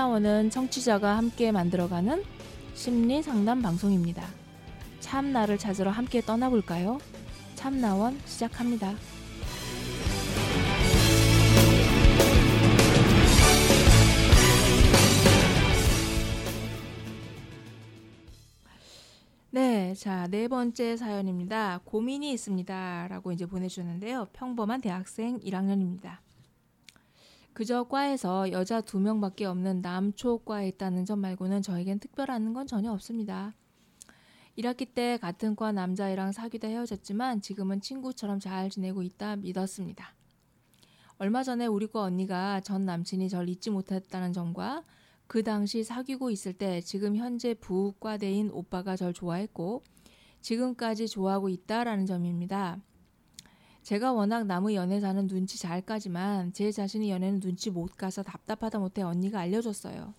참나원은 청취자가 함께 만들어가는 심리 상담 방송입니다. 참나를 찾으러 함께 떠나볼까요? 참나원 시작합니다. 네, 자, 네 번째 사연입니다. 고민이 있습니다. 라고 이제 보내주셨는데요. 평범한 대학생 1학년입니다. 그저 과에서 여자 두 명밖에 없는 남초과에 있다는 점 말고는 저에겐 특별한 건 전혀 없습니다. 1학기 때 같은 과 남자애랑 사귀다 헤어졌지만 지금은 친구처럼 잘 지내고 있다 믿었습니다. 얼마 전에 우리 과 언니가 전 남친이 절 잊지 못했다는 점과 그 당시 사귀고 있을 때 지금 현재 부과대인 오빠가 절 좋아했고 지금까지 좋아하고 있다라는 점입니다. 제가 워낙 남의 연애사는 눈치 잘 까지만 제 자신이 연애는 눈치 못 가서 답답하다 못해 언니가 알려줬어요.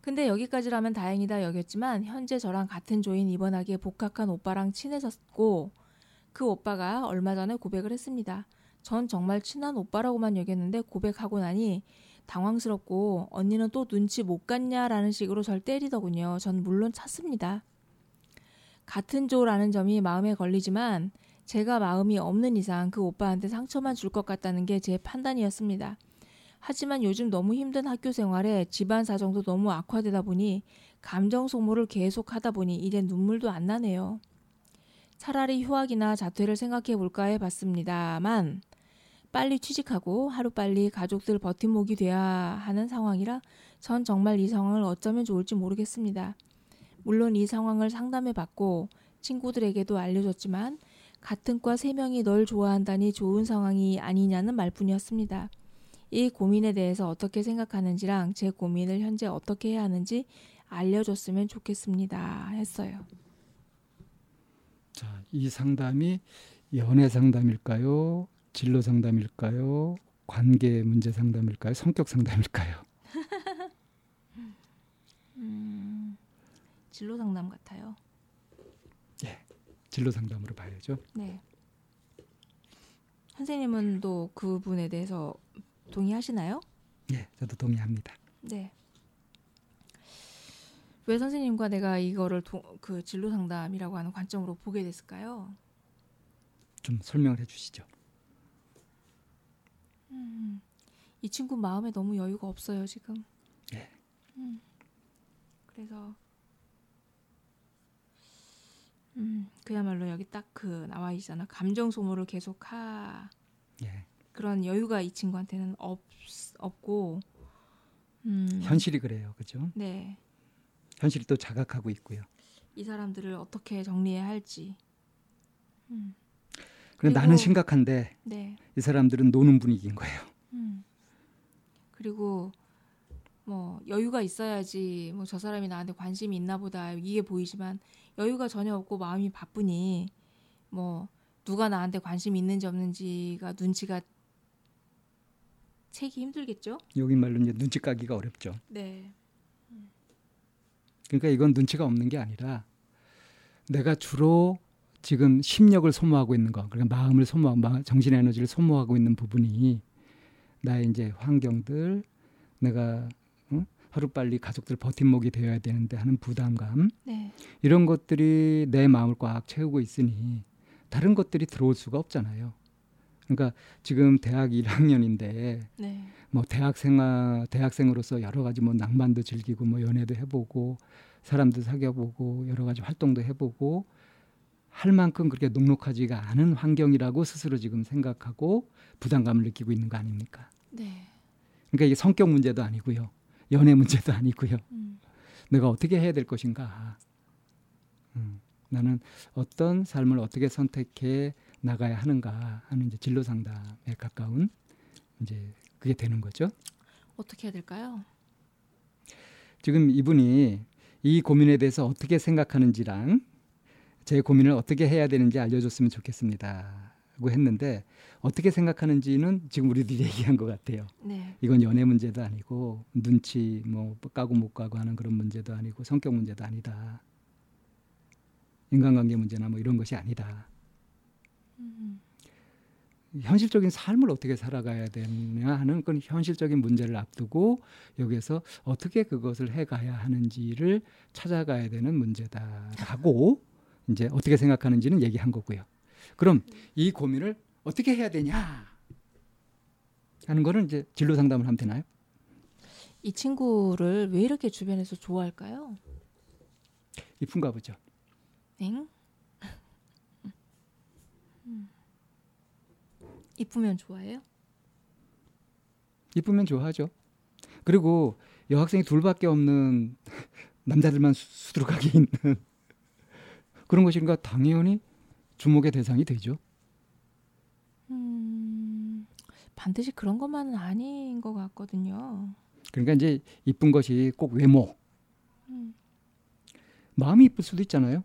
근데 여기까지라면 다행이다 여겼지만 현재 저랑 같은 조인 입원하기에 복학한 오빠랑 친해졌고 그 오빠가 얼마 전에 고백을 했습니다. 전 정말 친한 오빠라고만 여겼는데 고백하고 나니 당황스럽고 언니는 또 눈치 못 갔냐라는 식으로 절 때리더군요. 전 물론 찼습니다. 같은 조라는 점이 마음에 걸리지만 제가 마음이 없는 이상 그 오빠한테 상처만 줄 것 같다는 게 제 판단이었습니다. 하지만 요즘 너무 힘든 학교 생활에 집안 사정도 너무 악화되다 보니 감정 소모를 계속 하다 보니 이제 눈물도 안 나네요. 차라리 휴학이나 자퇴를 생각해 볼까 해 봤습니다만 빨리 취직하고 하루빨리 가족들 버팀목이 돼야 하는 상황이라 전 정말 이 상황을 어쩌면 좋을지 모르겠습니다. 물론 이 상황을 상담해 봤고 친구들에게도 알려줬지만 같은 과 3명이 널 좋아한다니 좋은 상황이 아니냐는 말뿐이었습니다. 이 고민에 대해서 어떻게 생각하는지랑 제 고민을 현재 어떻게 해야 하는지 알려줬으면 좋겠습니다. 했어요. 자, 이 상담이 연애 상담일까요? 진로 상담일까요? 관계 문제 상담일까요? 성격 상담일까요? 음, 진로 상담 같아요. 예, 진로 상담으로 봐야죠. 네. 선생님은 또 그분에 대해서 동의하시나요? 예, 저도 동의합니다. 네. 왜 선생님과 내가 이거를 도, 그 진로 상담이라고 하는 관점으로 보게 됐을까요? 좀 설명을 해주시죠. 음, 이 친구 마음에 너무 여유가 없어요 지금. 예. 음, 그래서 음, 그야말로 여기 딱 그 나와 있잖아. 감정 소모를 계속 하. 예. 그런 여유가 이 친구한테는 없 없고. 음, 현실이 그래요, 그죠? 네. 현실이 또 자각하고 있고요. 이 사람들을 어떻게 정리해야 할지. 음, 그리고- 나는 심각한데 네. 이 사람들은 노는 분위기인 거예요. 음. 그리고 뭐 여유가 있어야지 뭐 저 사람이 나한테 관심이 있나 보다 이게 보이지만 여유가 전혀 없고 마음이 바쁘니 뭐 누가 나한테 관심이 있는지 없는지가 눈치가 채기 힘들겠죠? 여기 말로 이제 눈치 까기가 어렵죠. 네. 그러니까 이건 눈치가 없는 게 아니라 내가 주로 지금 심력을 소모하고 있는 거, 그러니까 마음을 소모하고 마- 정신 에너지를 소모하고 있는 부분이 나의 이제 환경들, 내가 어? 하루 빨리 가족들 버팀목이 되어야 되는데 하는 부담감 네. 이런 것들이 내 마음을 꽉 채우고 있으니 다른 것들이 들어올 수가 없잖아요. 그러니까 지금 대학 1학년인데 네. 뭐 대학생아 대학생으로서 여러 가지 뭐 낭만도 즐기고 뭐 연애도 해보고 사람도 사귀어보고 여러 가지 활동도 해보고 할 만큼 그렇게 녹록하지가 않은 환경이라고 스스로 지금 생각하고 부담감을 느끼고 있는 거 아닙니까? 네. 그러니까 이게 성격 문제도 아니고요, 연애 문제도 아니고요. 음. 내가 어떻게 해야 될 것인가? 음, 나는 어떤 삶을 어떻게 선택해 나가야 하는가 하는 이제 진로 상담에 가까운 이제 그게 되는 거죠. 어떻게 해야 될까요? 지금 이분이 이 고민에 대해서 어떻게 생각하는지랑 제 고민을 어떻게 해야 되는지 알려줬으면 좋겠습니다 고 했는데 어떻게 생각하는지는 지금 우리들이 얘기한 것 같아요. 네. 이건 연애 문제도 아니고 눈치 뭐 까고 못 까고 하는 그런 문제도 아니고 성격 문제도 아니다. 인간관계 문제나 뭐 이런 것이 아니다. 음. 현실적인 삶을 어떻게 살아가야 되냐 하는 그런 현실적인 문제를 앞두고 여기에서 어떻게 그것을 해가야 하는지를 찾아가야 되는 문제다라고 이제 어떻게 생각하는지는 얘기한 거고요. 그럼 이 고민을 어떻게 해야 되냐 하는 거는 이제 진로 상담을 하면 되나요? 이 친구를 왜 이렇게 주변에서 좋아할까요? 이쁜가 보죠. 엥? 이쁘면 좋아해요? 이쁘면 좋아하죠. 그리고 여학생이 둘밖에 없는 남자들만 수두룩하게 있는 그런 것인가 당연히 주목의 대상이 되죠. 음, 반드시 그런 것만은 아닌 것 같거든요. 그러니까 이제 이쁜 것이 꼭 외모, 음. 마음이 이쁠 수도 있잖아요.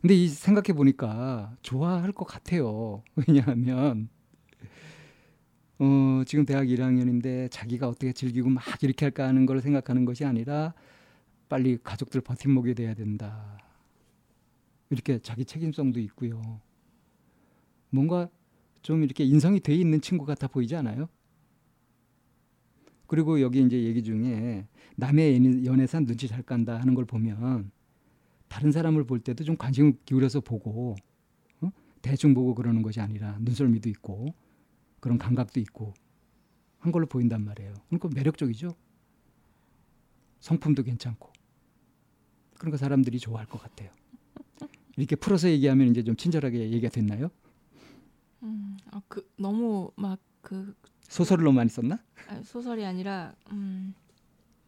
근데 이 생각해 보니까 좋아할 것 같아요. 왜냐하면 어, 지금 대학 1학년인데 자기가 어떻게 즐기고 막 이렇게 할까 하는 걸 생각하는 것이 아니라 빨리 가족들 버팀목이 돼야 된다. 이렇게 자기 책임성도 있고요. 뭔가 좀 이렇게 인성이 돼 있는 친구 같아 보이지 않아요? 그리고 여기 이제 얘기 중에 남의 연애산 눈치 잘 깐다 하는 걸 보면 다른 사람을 볼 때도 좀 관심 기울여서 보고 어? 대충 보고 그러는 것이 아니라 눈썰미도 있고 그런 감각도 있고 한 걸로 보인단 말이에요. 그러니까 매력적이죠. 성품도 괜찮고 그러니까 사람들이 좋아할 것 같아요. 이렇게 풀어서 얘기하면 이제 좀 친절하게 얘기가 됐나요? 음, 아, 그 너무 막 그 소설을 너무 많이 썼나? 아, 소설이 아니라 음,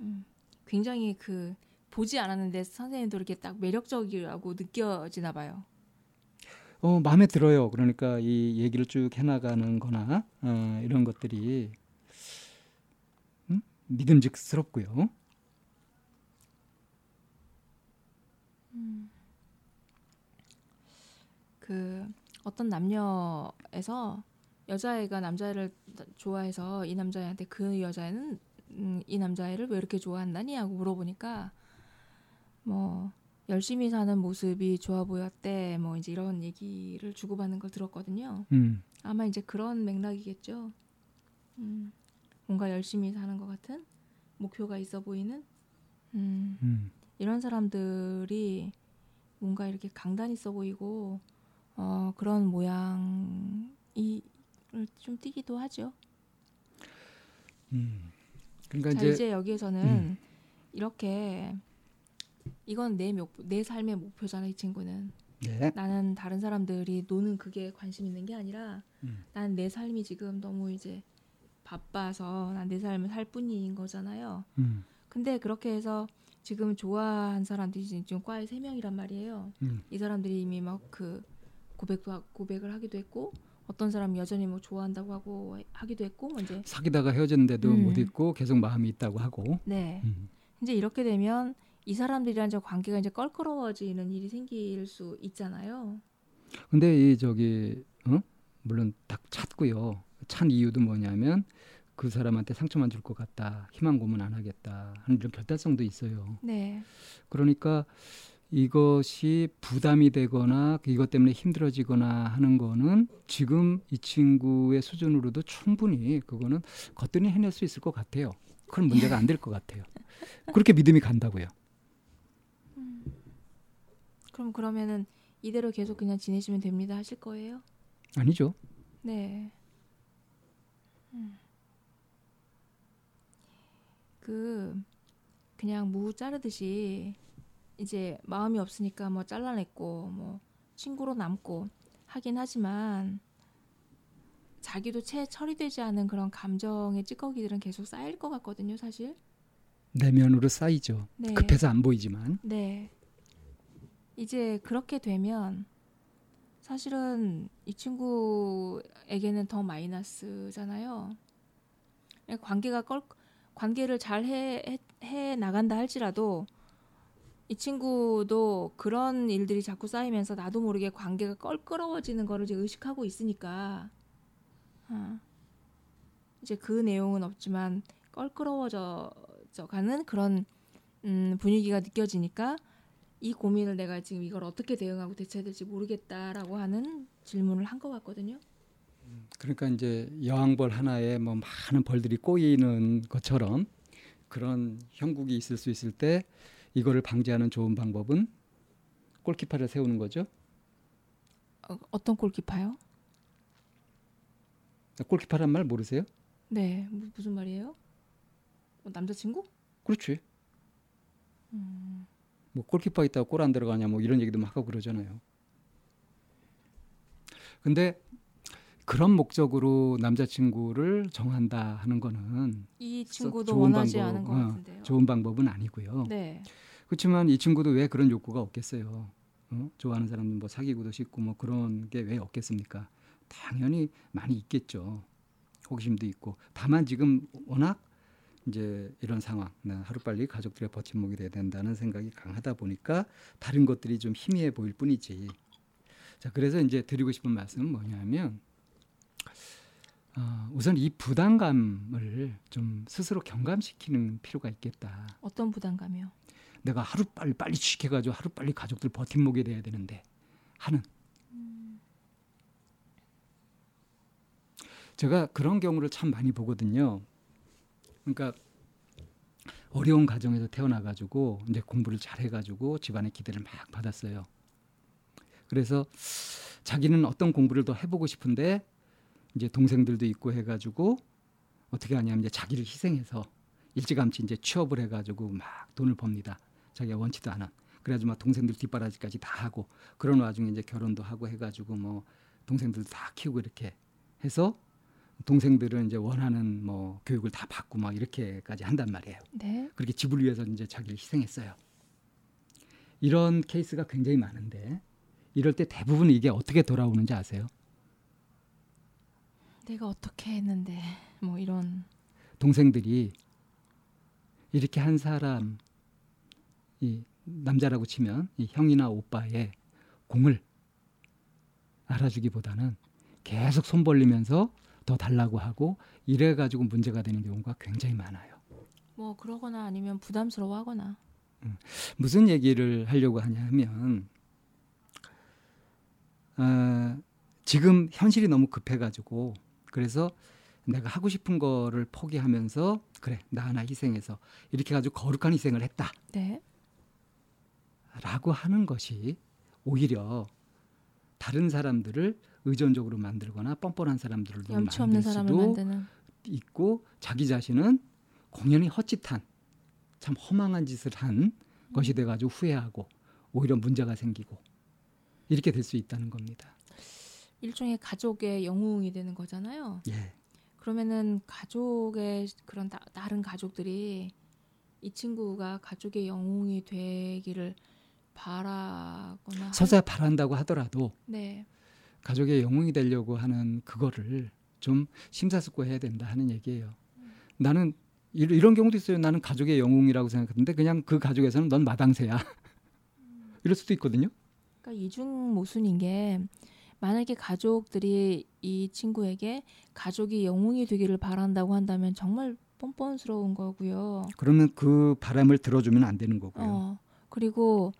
음, 굉장히 그 보지 않았는데 선생님도 이렇게 딱 매력적이라고 느껴지나 봐요. 어, 마음에 들어요. 그러니까 이 얘기를 쭉 해나가는 거나 어, 이런 것들이 음? 믿음직스럽고요. 음. 그 어떤 남녀에서 여자애가 남자애를 좋아해서 이 남자애한테 그 여자애는 음, 이 남자애를 왜 이렇게 좋아한다니 하고 물어보니까 뭐 열심히 사는 모습이 좋아 보였대. 뭐 이제 이런 얘기를 주고받는 걸 들었거든요. 음. 아마 이제 그런 맥락이겠죠. 음, 뭔가 열심히 사는 것 같은 목표가 있어 보이는 음, 음. 이런 사람들이 뭔가 이렇게 강단 있어 보이고 어, 그런 모양이 좀 띄기도 하죠. 음. 그러니까 자, 이제, 이제 여기에서는 음. 이렇게 이건 내, 목표, 내 삶의 목표잖아 이 친구는 네. 나는 다른 사람들이 노는 그게 관심 있는 게 아니라 음. 난내 삶이 지금 너무 이제 바빠서 난 내 삶을 살 뿐인 거잖아요 음. 근데 그렇게 해서 지금 좋아한 사람들이 지금 과에 세 명이란 말이에요 음. 이 사람들이 이미 막 그 고백도 하, 고백을 하기도 했고 어떤 사람 여전히 뭐 좋아한다고 하고 하기도 했고 뭐 이제 사귀다가 헤어졌는데도 음. 못 있고 계속 마음이 있다고 하고. 네 음. 이제 이렇게 되면 이 사람들이랑 이제 관계가 이제 껄끄러워지는 일이 생길 수 있잖아요. 근데 이 저기 어? 물론 딱 찾고요. 찬 이유도 뭐냐면 그 사람한테 상처만 줄 것 같다. 희망 고문 안 하겠다. 하는 이런 결단성도 있어요. 네. 그러니까 이것이 부담이 되거나 이것 때문에 힘들어지거나 하는 거는 지금 이 친구의 수준으로도 충분히 그거는 거뜬히 해낼 수 있을 것 같아요. 그런 문제가 안 될 것 같아요. 그렇게 믿음이 간다고요. 그럼 그러면은 이대로 계속 그냥 지내시면 됩니다 하실 거예요? 아니죠. 네. 음. 그 그냥 무 자르듯이 이제 마음이 없으니까 뭐 잘라냈고 뭐 친구로 남고 하긴 하지만 자기도 채 처리되지 않은 그런 감정의 찌꺼기들은 계속 쌓일 것 같거든요, 사실. 내면으로 쌓이죠. 네. 급해서 안 보이지만. 네. 이제 그렇게 되면 사실은 이 친구에게는 더 마이너스잖아요. 관계가 껄 관계를 잘 해 해, 해 나간다 할지라도 이 친구도 그런 일들이 자꾸 쌓이면서 나도 모르게 관계가 껄끄러워지는 거를 이제 의식하고 있으니까 어. 이제 그 내용은 없지만 껄끄러워져 가는 그런 음, 분위기가 느껴지니까 이 고민을 내가 지금 이걸 어떻게 대응하고 대처해야 될지 모르겠다라고 하는 질문을 한 것 같거든요. 그러니까 이제 여왕벌 하나에 뭐 많은 벌들이 꼬이는 것처럼 그런 형국이 있을 수 있을 때 이거를 방지하는 좋은 방법은 골키퍼를 세우는 거죠. 어, 어떤 골키퍼요? 골키퍼란 말 모르세요? 네, 무- 무슨 말이에요? 어, 남자친구? 그렇지. 음, 뭐 골키퍼 있다고 골 안 들어가냐 뭐 이런 얘기도 막 하고 그러잖아요. 근데 그런 목적으로 남자친구를 정한다 하는 거는 이썩 친구도 원하지 방법, 않은 것 어, 같은데요. 좋은 방법은 아니고요. 네, 그렇지만 이 친구도 왜 그런 욕구가 없겠어요. 어? 좋아하는 사람은 뭐 사귀고도 싶고 뭐 그런 게 왜 없겠습니까? 당연히 많이 있겠죠. 호기심도 있고. 다만 지금 워낙 이제 이런 상황, 나 하루빨리 가족들의 버팀목이 돼야 된다는 생각이 강하다 보니까 다른 것들이 좀 희미해 보일 뿐이지. 자, 그래서 이제 드리고 싶은 말씀은 뭐냐면 어, 우선 이 부담감을 좀 스스로 경감시키는 필요가 있겠다. 어떤 부담감이요? 내가 하루 빨리 빨리 취직해가지고 하루 빨리 가족들 버팀목이 돼야 되는데 하는. 제가 그런 경우를 참 많이 보거든요. 그러니까 어려운 가정에서 태어나가지고 이제 공부를 잘해가지고 집안의 기대를 막 받았어요. 그래서 자기는 어떤 공부를 더 해보고 싶은데 이제 동생들도 있고 해가지고 어떻게 하냐면 이제 자기를 희생해서 일찌감치 이제 취업을 해가지고 막 돈을 법니다. 자기가 원치도 않아. 그래가지고 막 동생들 뒷바라지까지 다 하고 그런 와중에 이제 결혼도 하고 해가지고 뭐 동생들도 다 키우고 이렇게 해서 동생들은 이제 원하는 뭐 교육을 다 받고 막 이렇게까지 한단 말이에요. 네, 그렇게 집을 위해서 이제 자기를 희생했어요. 이런 케이스가 굉장히 많은데 이럴 때 대부분 이게 어떻게 돌아오는지 아세요? 내가 어떻게 했는데 뭐 이런 동생들이 이렇게 한 사람 이 남자라고 치면 이 형이나 오빠의 공을 알아주기보다는 계속 손 벌리면서 더 달라고 하고 이래 가지고 문제가 되는 경우가 굉장히 많아요. 뭐 그러거나 아니면 부담스러워하거나 무슨 얘기를 하려고 하냐면 어, 지금 현실이 너무 급해가지고 그래서 내가 하고 싶은 거를 포기하면서 그래 나 하나 희생해서 이렇게 가지고 거룩한 희생을 했다라고 네, 하는 것이 오히려 다른 사람들을 의존적으로 만들거나 뻔뻔한 사람들을 좀 염치 없는 만들 사람을 수도 만드는. 있고 자기 자신은 공연히 헛짓한 참 허망한 짓을 한 것이 돼가지고 후회하고 오히려 문제가 생기고 이렇게 될 수 있다는 겁니다. 일종의 가족의 영웅이 되는 거잖아요. 예. 그러면은 가족의 그런 다, 다른 가족들이 이 친구가 가족의 영웅이 되기를 바라거나 할- 서사 바란다고 하더라도 네, 가족의 영웅이 되려고 하는 그거를 좀 심사숙고해야 된다 하는 얘기예요. 나는 이- 이런 경우도 있어요. 나는 가족의 영웅이라고 생각했는데 그냥 그 가족에서는 넌 마당새야. 이럴 수도 있거든요. 그러니까 이중 모순인 게 만약에 가족들이 이 친구에게 가족이 영웅이 되기를 바란다고 한다면 정말 뻔뻔스러운 거고요. 그러면 그 바람을 들어주면 안 되는 거고요. 어, 그리고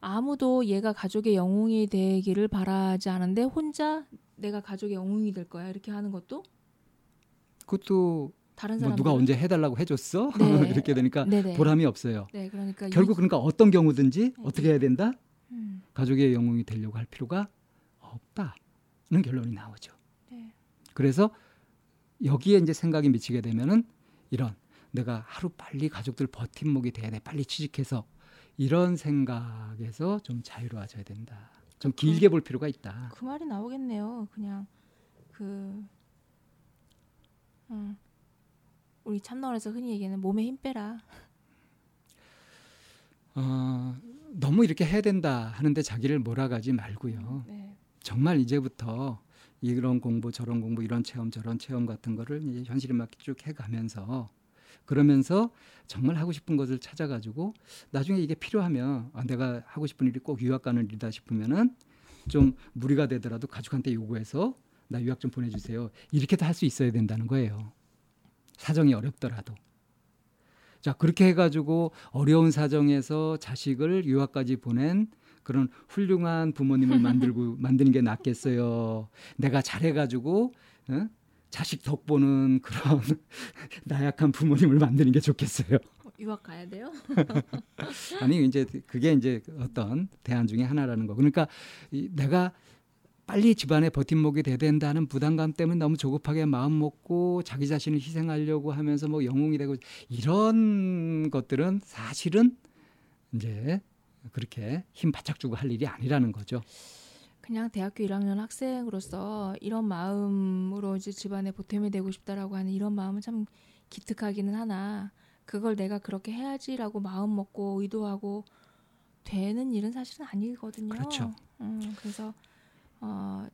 아무도 얘가 가족의 영웅이 되기를 바라지 않은데 혼자 내가 가족의 영웅이 될 거야 이렇게 하는 것도 그것도 다른 뭐 사람 누가 언제 해달라고 해줬어? 네. 이렇게 되니까 네네. 보람이 없어요. 네, 그러니까 결국 이- 그러니까 어떤 경우든지 네. 어떻게 해야 된다? 음, 가족의 영웅이 되려고 할 필요가 없다는 결론이 나오죠. 네. 그래서 여기에 이제 생각이 미치게 되면은 이런 내가 하루 빨리 가족들 버팀목이 돼야 돼 빨리 취직해서 이런 생각에서 좀 자유로워져야 된다. 좀 길게 볼 필요가 있다. 그 말이 나오겠네요. 그냥 그 음, 우리 참나원에서 흔히 얘기하는 몸에 힘 빼라. 어, 너무 이렇게 해야 된다 하는데 자기를 몰아가지 말고요. 네. 정말 이제부터 이런 공부 저런 공부 이런 체험 저런 체험 같은 거를 이제 현실에 맞게 쭉 해가면서 그러면서 정말 하고 싶은 것을 찾아가지고 나중에 이게 필요하면 아, 내가 하고 싶은 일이 꼭 유학 가는 일이다 싶으면은 좀 무리가 되더라도 가족한테 요구해서 나 유학 좀 보내주세요. 이렇게도 할 수 있어야 된다는 거예요. 사정이 어렵더라도. 자 그렇게 해가지고 어려운 사정에서 자식을 유학까지 보낸 그런 훌륭한 부모님을 만들고 만드는 게 낫겠어요. 내가 잘해가지고 어? 자식 덕보는 그런 나약한 부모님을 만드는 게 좋겠어요. 유학 가야 돼요? 아니 이제 그게 이제 어떤 대안 중에 하나라는 거. 그러니까 이, 내가 빨리 집안에 버팀목이 돼야 된다는 부담감 때문에 너무 조급하게 마음 먹고 자기 자신을 희생하려고 하면서 뭐 영웅이 되고 이런 것들은 사실은 이제 그렇게 힘 바짝 주고 할 일이 아니라는 거죠. 그냥 대학교 1학년 학생으로서 이런 마음으로 이제 집안에 보탬이 되고 싶다라고 하는 이런 마음은 참 기특하기는 하나 그걸 내가 그렇게 해야지라고 마음 먹고 의도하고 되는 일은 사실은 아니거든요. 그렇죠. 음, 그래서 어,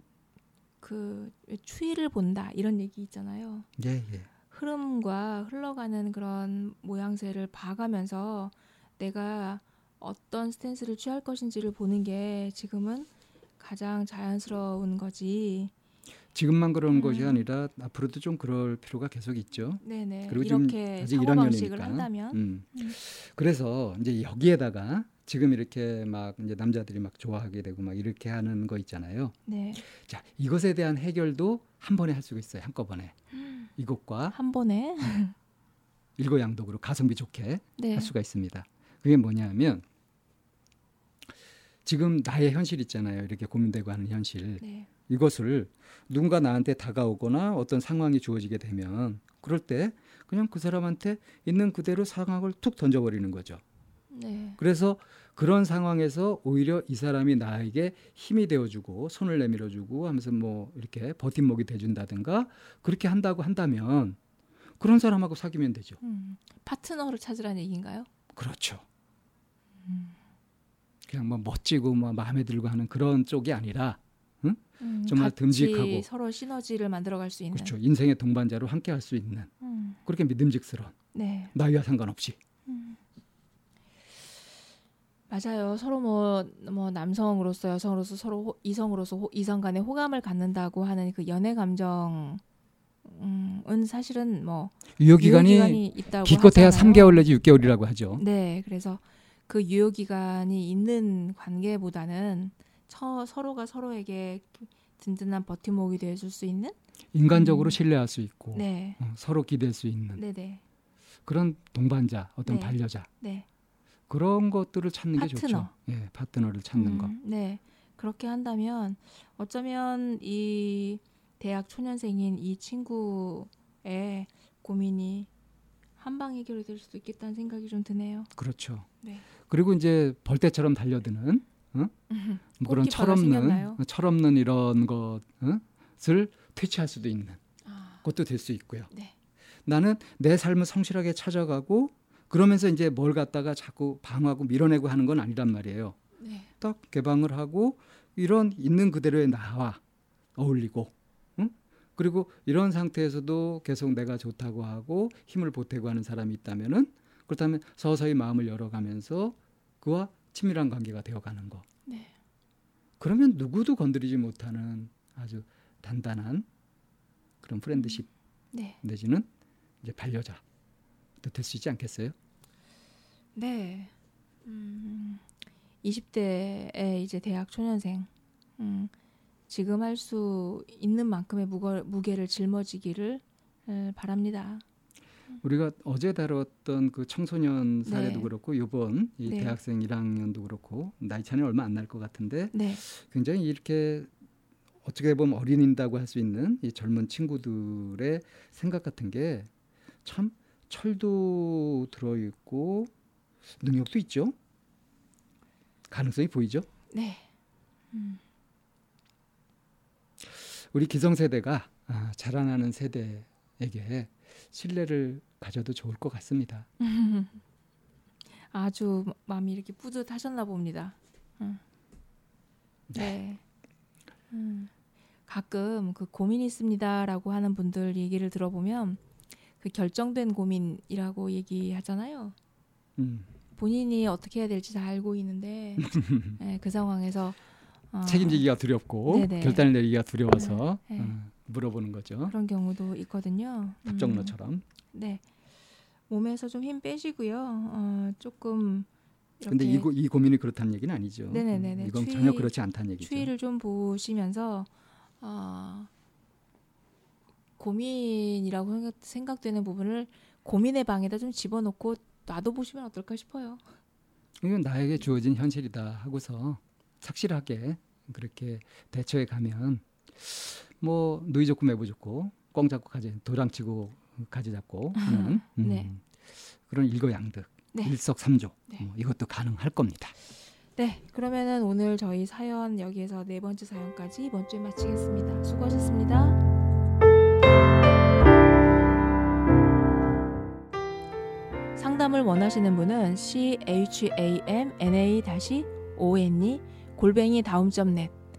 그 추위를 본다 이런 얘기 있잖아요. 예, 예. 흐름과 흘러가는 그런 모양새를 봐가면서 내가 어떤 스탠스를 취할 것인지를 보는 게 지금은 가장 자연스러운 거지. 지금만 그런 음. 것이 아니라 앞으로도 좀 그럴 필요가 계속 있죠. 네네. 그리고 이렇게 아직 사고 방식을 1학년이니까. 한다면 음. 음. 그래서 이제 여기에다가 지금 이렇게 막 이제 남자들이 막 좋아하게 되고 막 이렇게 하는 거 있잖아요. 네. 자, 이것에 대한 해결도 한 번에 할 수가 있어요. 한꺼번에. 이것과 한 번에 일거양독으로 가성비 좋게 네. 할 수가 있습니다. 그게 뭐냐면 지금 나의 현실 있잖아요. 이렇게 고민되고 하는 현실. 네. 이것을 누군가 나한테 다가오거나 어떤 상황이 주어지게 되면 그럴 때 그냥 그 사람한테 있는 그대로 상황을 툭 던져버리는 거죠. 네. 그래서 그런 상황에서 오히려 이 사람이 나에게 힘이 되어주고 손을 내밀어주고 하면서 뭐 이렇게 버팀목이 돼준다든가 그렇게 한다고 한다면 그런 사람하고 사귀면 되죠. 음. 파트너를 찾으라는 얘기인가요? 그렇죠. 그냥 뭐 멋지고 뭐 마음에 들고 하는 그런 쪽이 아니라 음, 정말 듬직하고. 서로 시너지를 만들어갈 수 있는. 그렇죠. 인생의 동반자로 함께 할 수 있는 음. 그렇게 믿음직스러운 네. 나이와 상관없이 맞아요. 서로 뭐, 뭐 남성으로서 여성으로서 서로 호- 이성으로서 호- 이성 간의 호감을 갖는다고 하는 그 연애 감정 은 사실은 뭐 유효 기간이 기껏해야 하잖아요. 3개월 내지 6개월이라고 하죠. 네, 그래서 그 유효 기간이 있는 관계보다는 처, 서로가 서로에게 든든한 버팀목이 되어줄 수 있는 인간적으로 음. 신뢰할 수 있고 네, 어, 서로 기댈 수 있는 네, 네, 그런 동반자, 어떤 네. 반려자 네. 그런 것들을 찾는 게 좋죠. 파트너. 예, 파트너를 찾는 음, 거. 네, 그렇게 한다면 어쩌면 이 대학 초년생인 이 친구의 고민이 한 방 해결이 될 수도 있겠다는 생각이 좀 드네요. 그렇죠. 네. 그리고 이제 벌떼처럼 달려드는 어? 뭐 그런 철없는 생겼나요? 철없는 이런 것을 퇴치할 수도 있는 아, 것도 될 수 있고요. 네. 나는 내 삶을 성실하게 찾아가고 그러면서 이제 뭘 갖다가 자꾸 방어하고 밀어내고 하는 건 아니란 말이에요. 네. 딱 개방을 하고 이런 있는 그대로의 나와 어울리고 응? 그리고 이런 상태에서도 계속 내가 좋다고 하고 힘을 보태고 하는 사람이 있다면은 그렇다면 서서히 마음을 열어가면서 그와 친밀한 관계가 되어가는 거. 네. 그러면 누구도 건드리지 못하는 아주 단단한 그런 프렌드십 네. 내지는 이제 반려자 될 수 있지 않겠어요? 네. 음, 20대의 이제 대학 초년생. 음, 지금 할 수 있는 만큼의 무거, 무게를 짊어지기를 에, 바랍니다. 우리가 어제 다뤘던 그 청소년 사례도 네. 그렇고 이번 이 네. 대학생 1학년도 그렇고 나이 차는 얼마 안 날 것 같은데 네. 굉장히 이렇게 어떻게 보면 어린이다고 할 수 있는 이 젊은 친구들의 생각 같은 게 참 철도 들어 있고 능력도 있죠. 가능성이 보이죠. 네. 우리 기성세대가 아, 자라나는 세대에게 신뢰를 가져도 좋을 것 같습니다. 아주 마음이 이렇게 뿌듯하셨나 봅니다. 음. 네. 음. 가끔 그 고민 있습니다라고 하는 분들 얘기를 들어보면 그 결정된 고민이라고 얘기하잖아요. 음, 본인이 어떻게 해야 될지 다 알고 있는데 네, 그 상황에서 어, 책임지기가 두렵고 네네. 결단을 내리기가 두려워서 네. 어, 물어보는 거죠. 그런 경우도 있거든요. 음, 답정너처럼. 네. 몸에서 좀 힘 빼시고요. 어, 조금 근데 이, 고, 이 고민이 그렇다는 얘기는 아니죠. 네네네. 이건 추위, 전혀 그렇지 않다는 얘기죠. 추위를 좀 보시면서 어, 고민이라고 생각, 생각되는 부분을 고민의 방에다 좀 집어넣고 놔둬 보시면 어떨까 싶어요. 이건 나에게 주어진 현실이다 하고서 착실하게 그렇게 대처해 가면 뭐 누이 좋고 매부 좋고 꽁 잡고 가지 도랑 치고 가지 잡고 하는 음, 네. 그런 일거양득 네. 일석삼조 네. 뭐 이것도 가능할 겁니다. 네, 그러면은 오늘 저희 사연 여기에서 네 번째 사연까지 이번 주에 마치겠습니다. 수고하셨습니다. 상담을 원하시는 분은 c h a m n a o n e 골뱅이 다음점 넷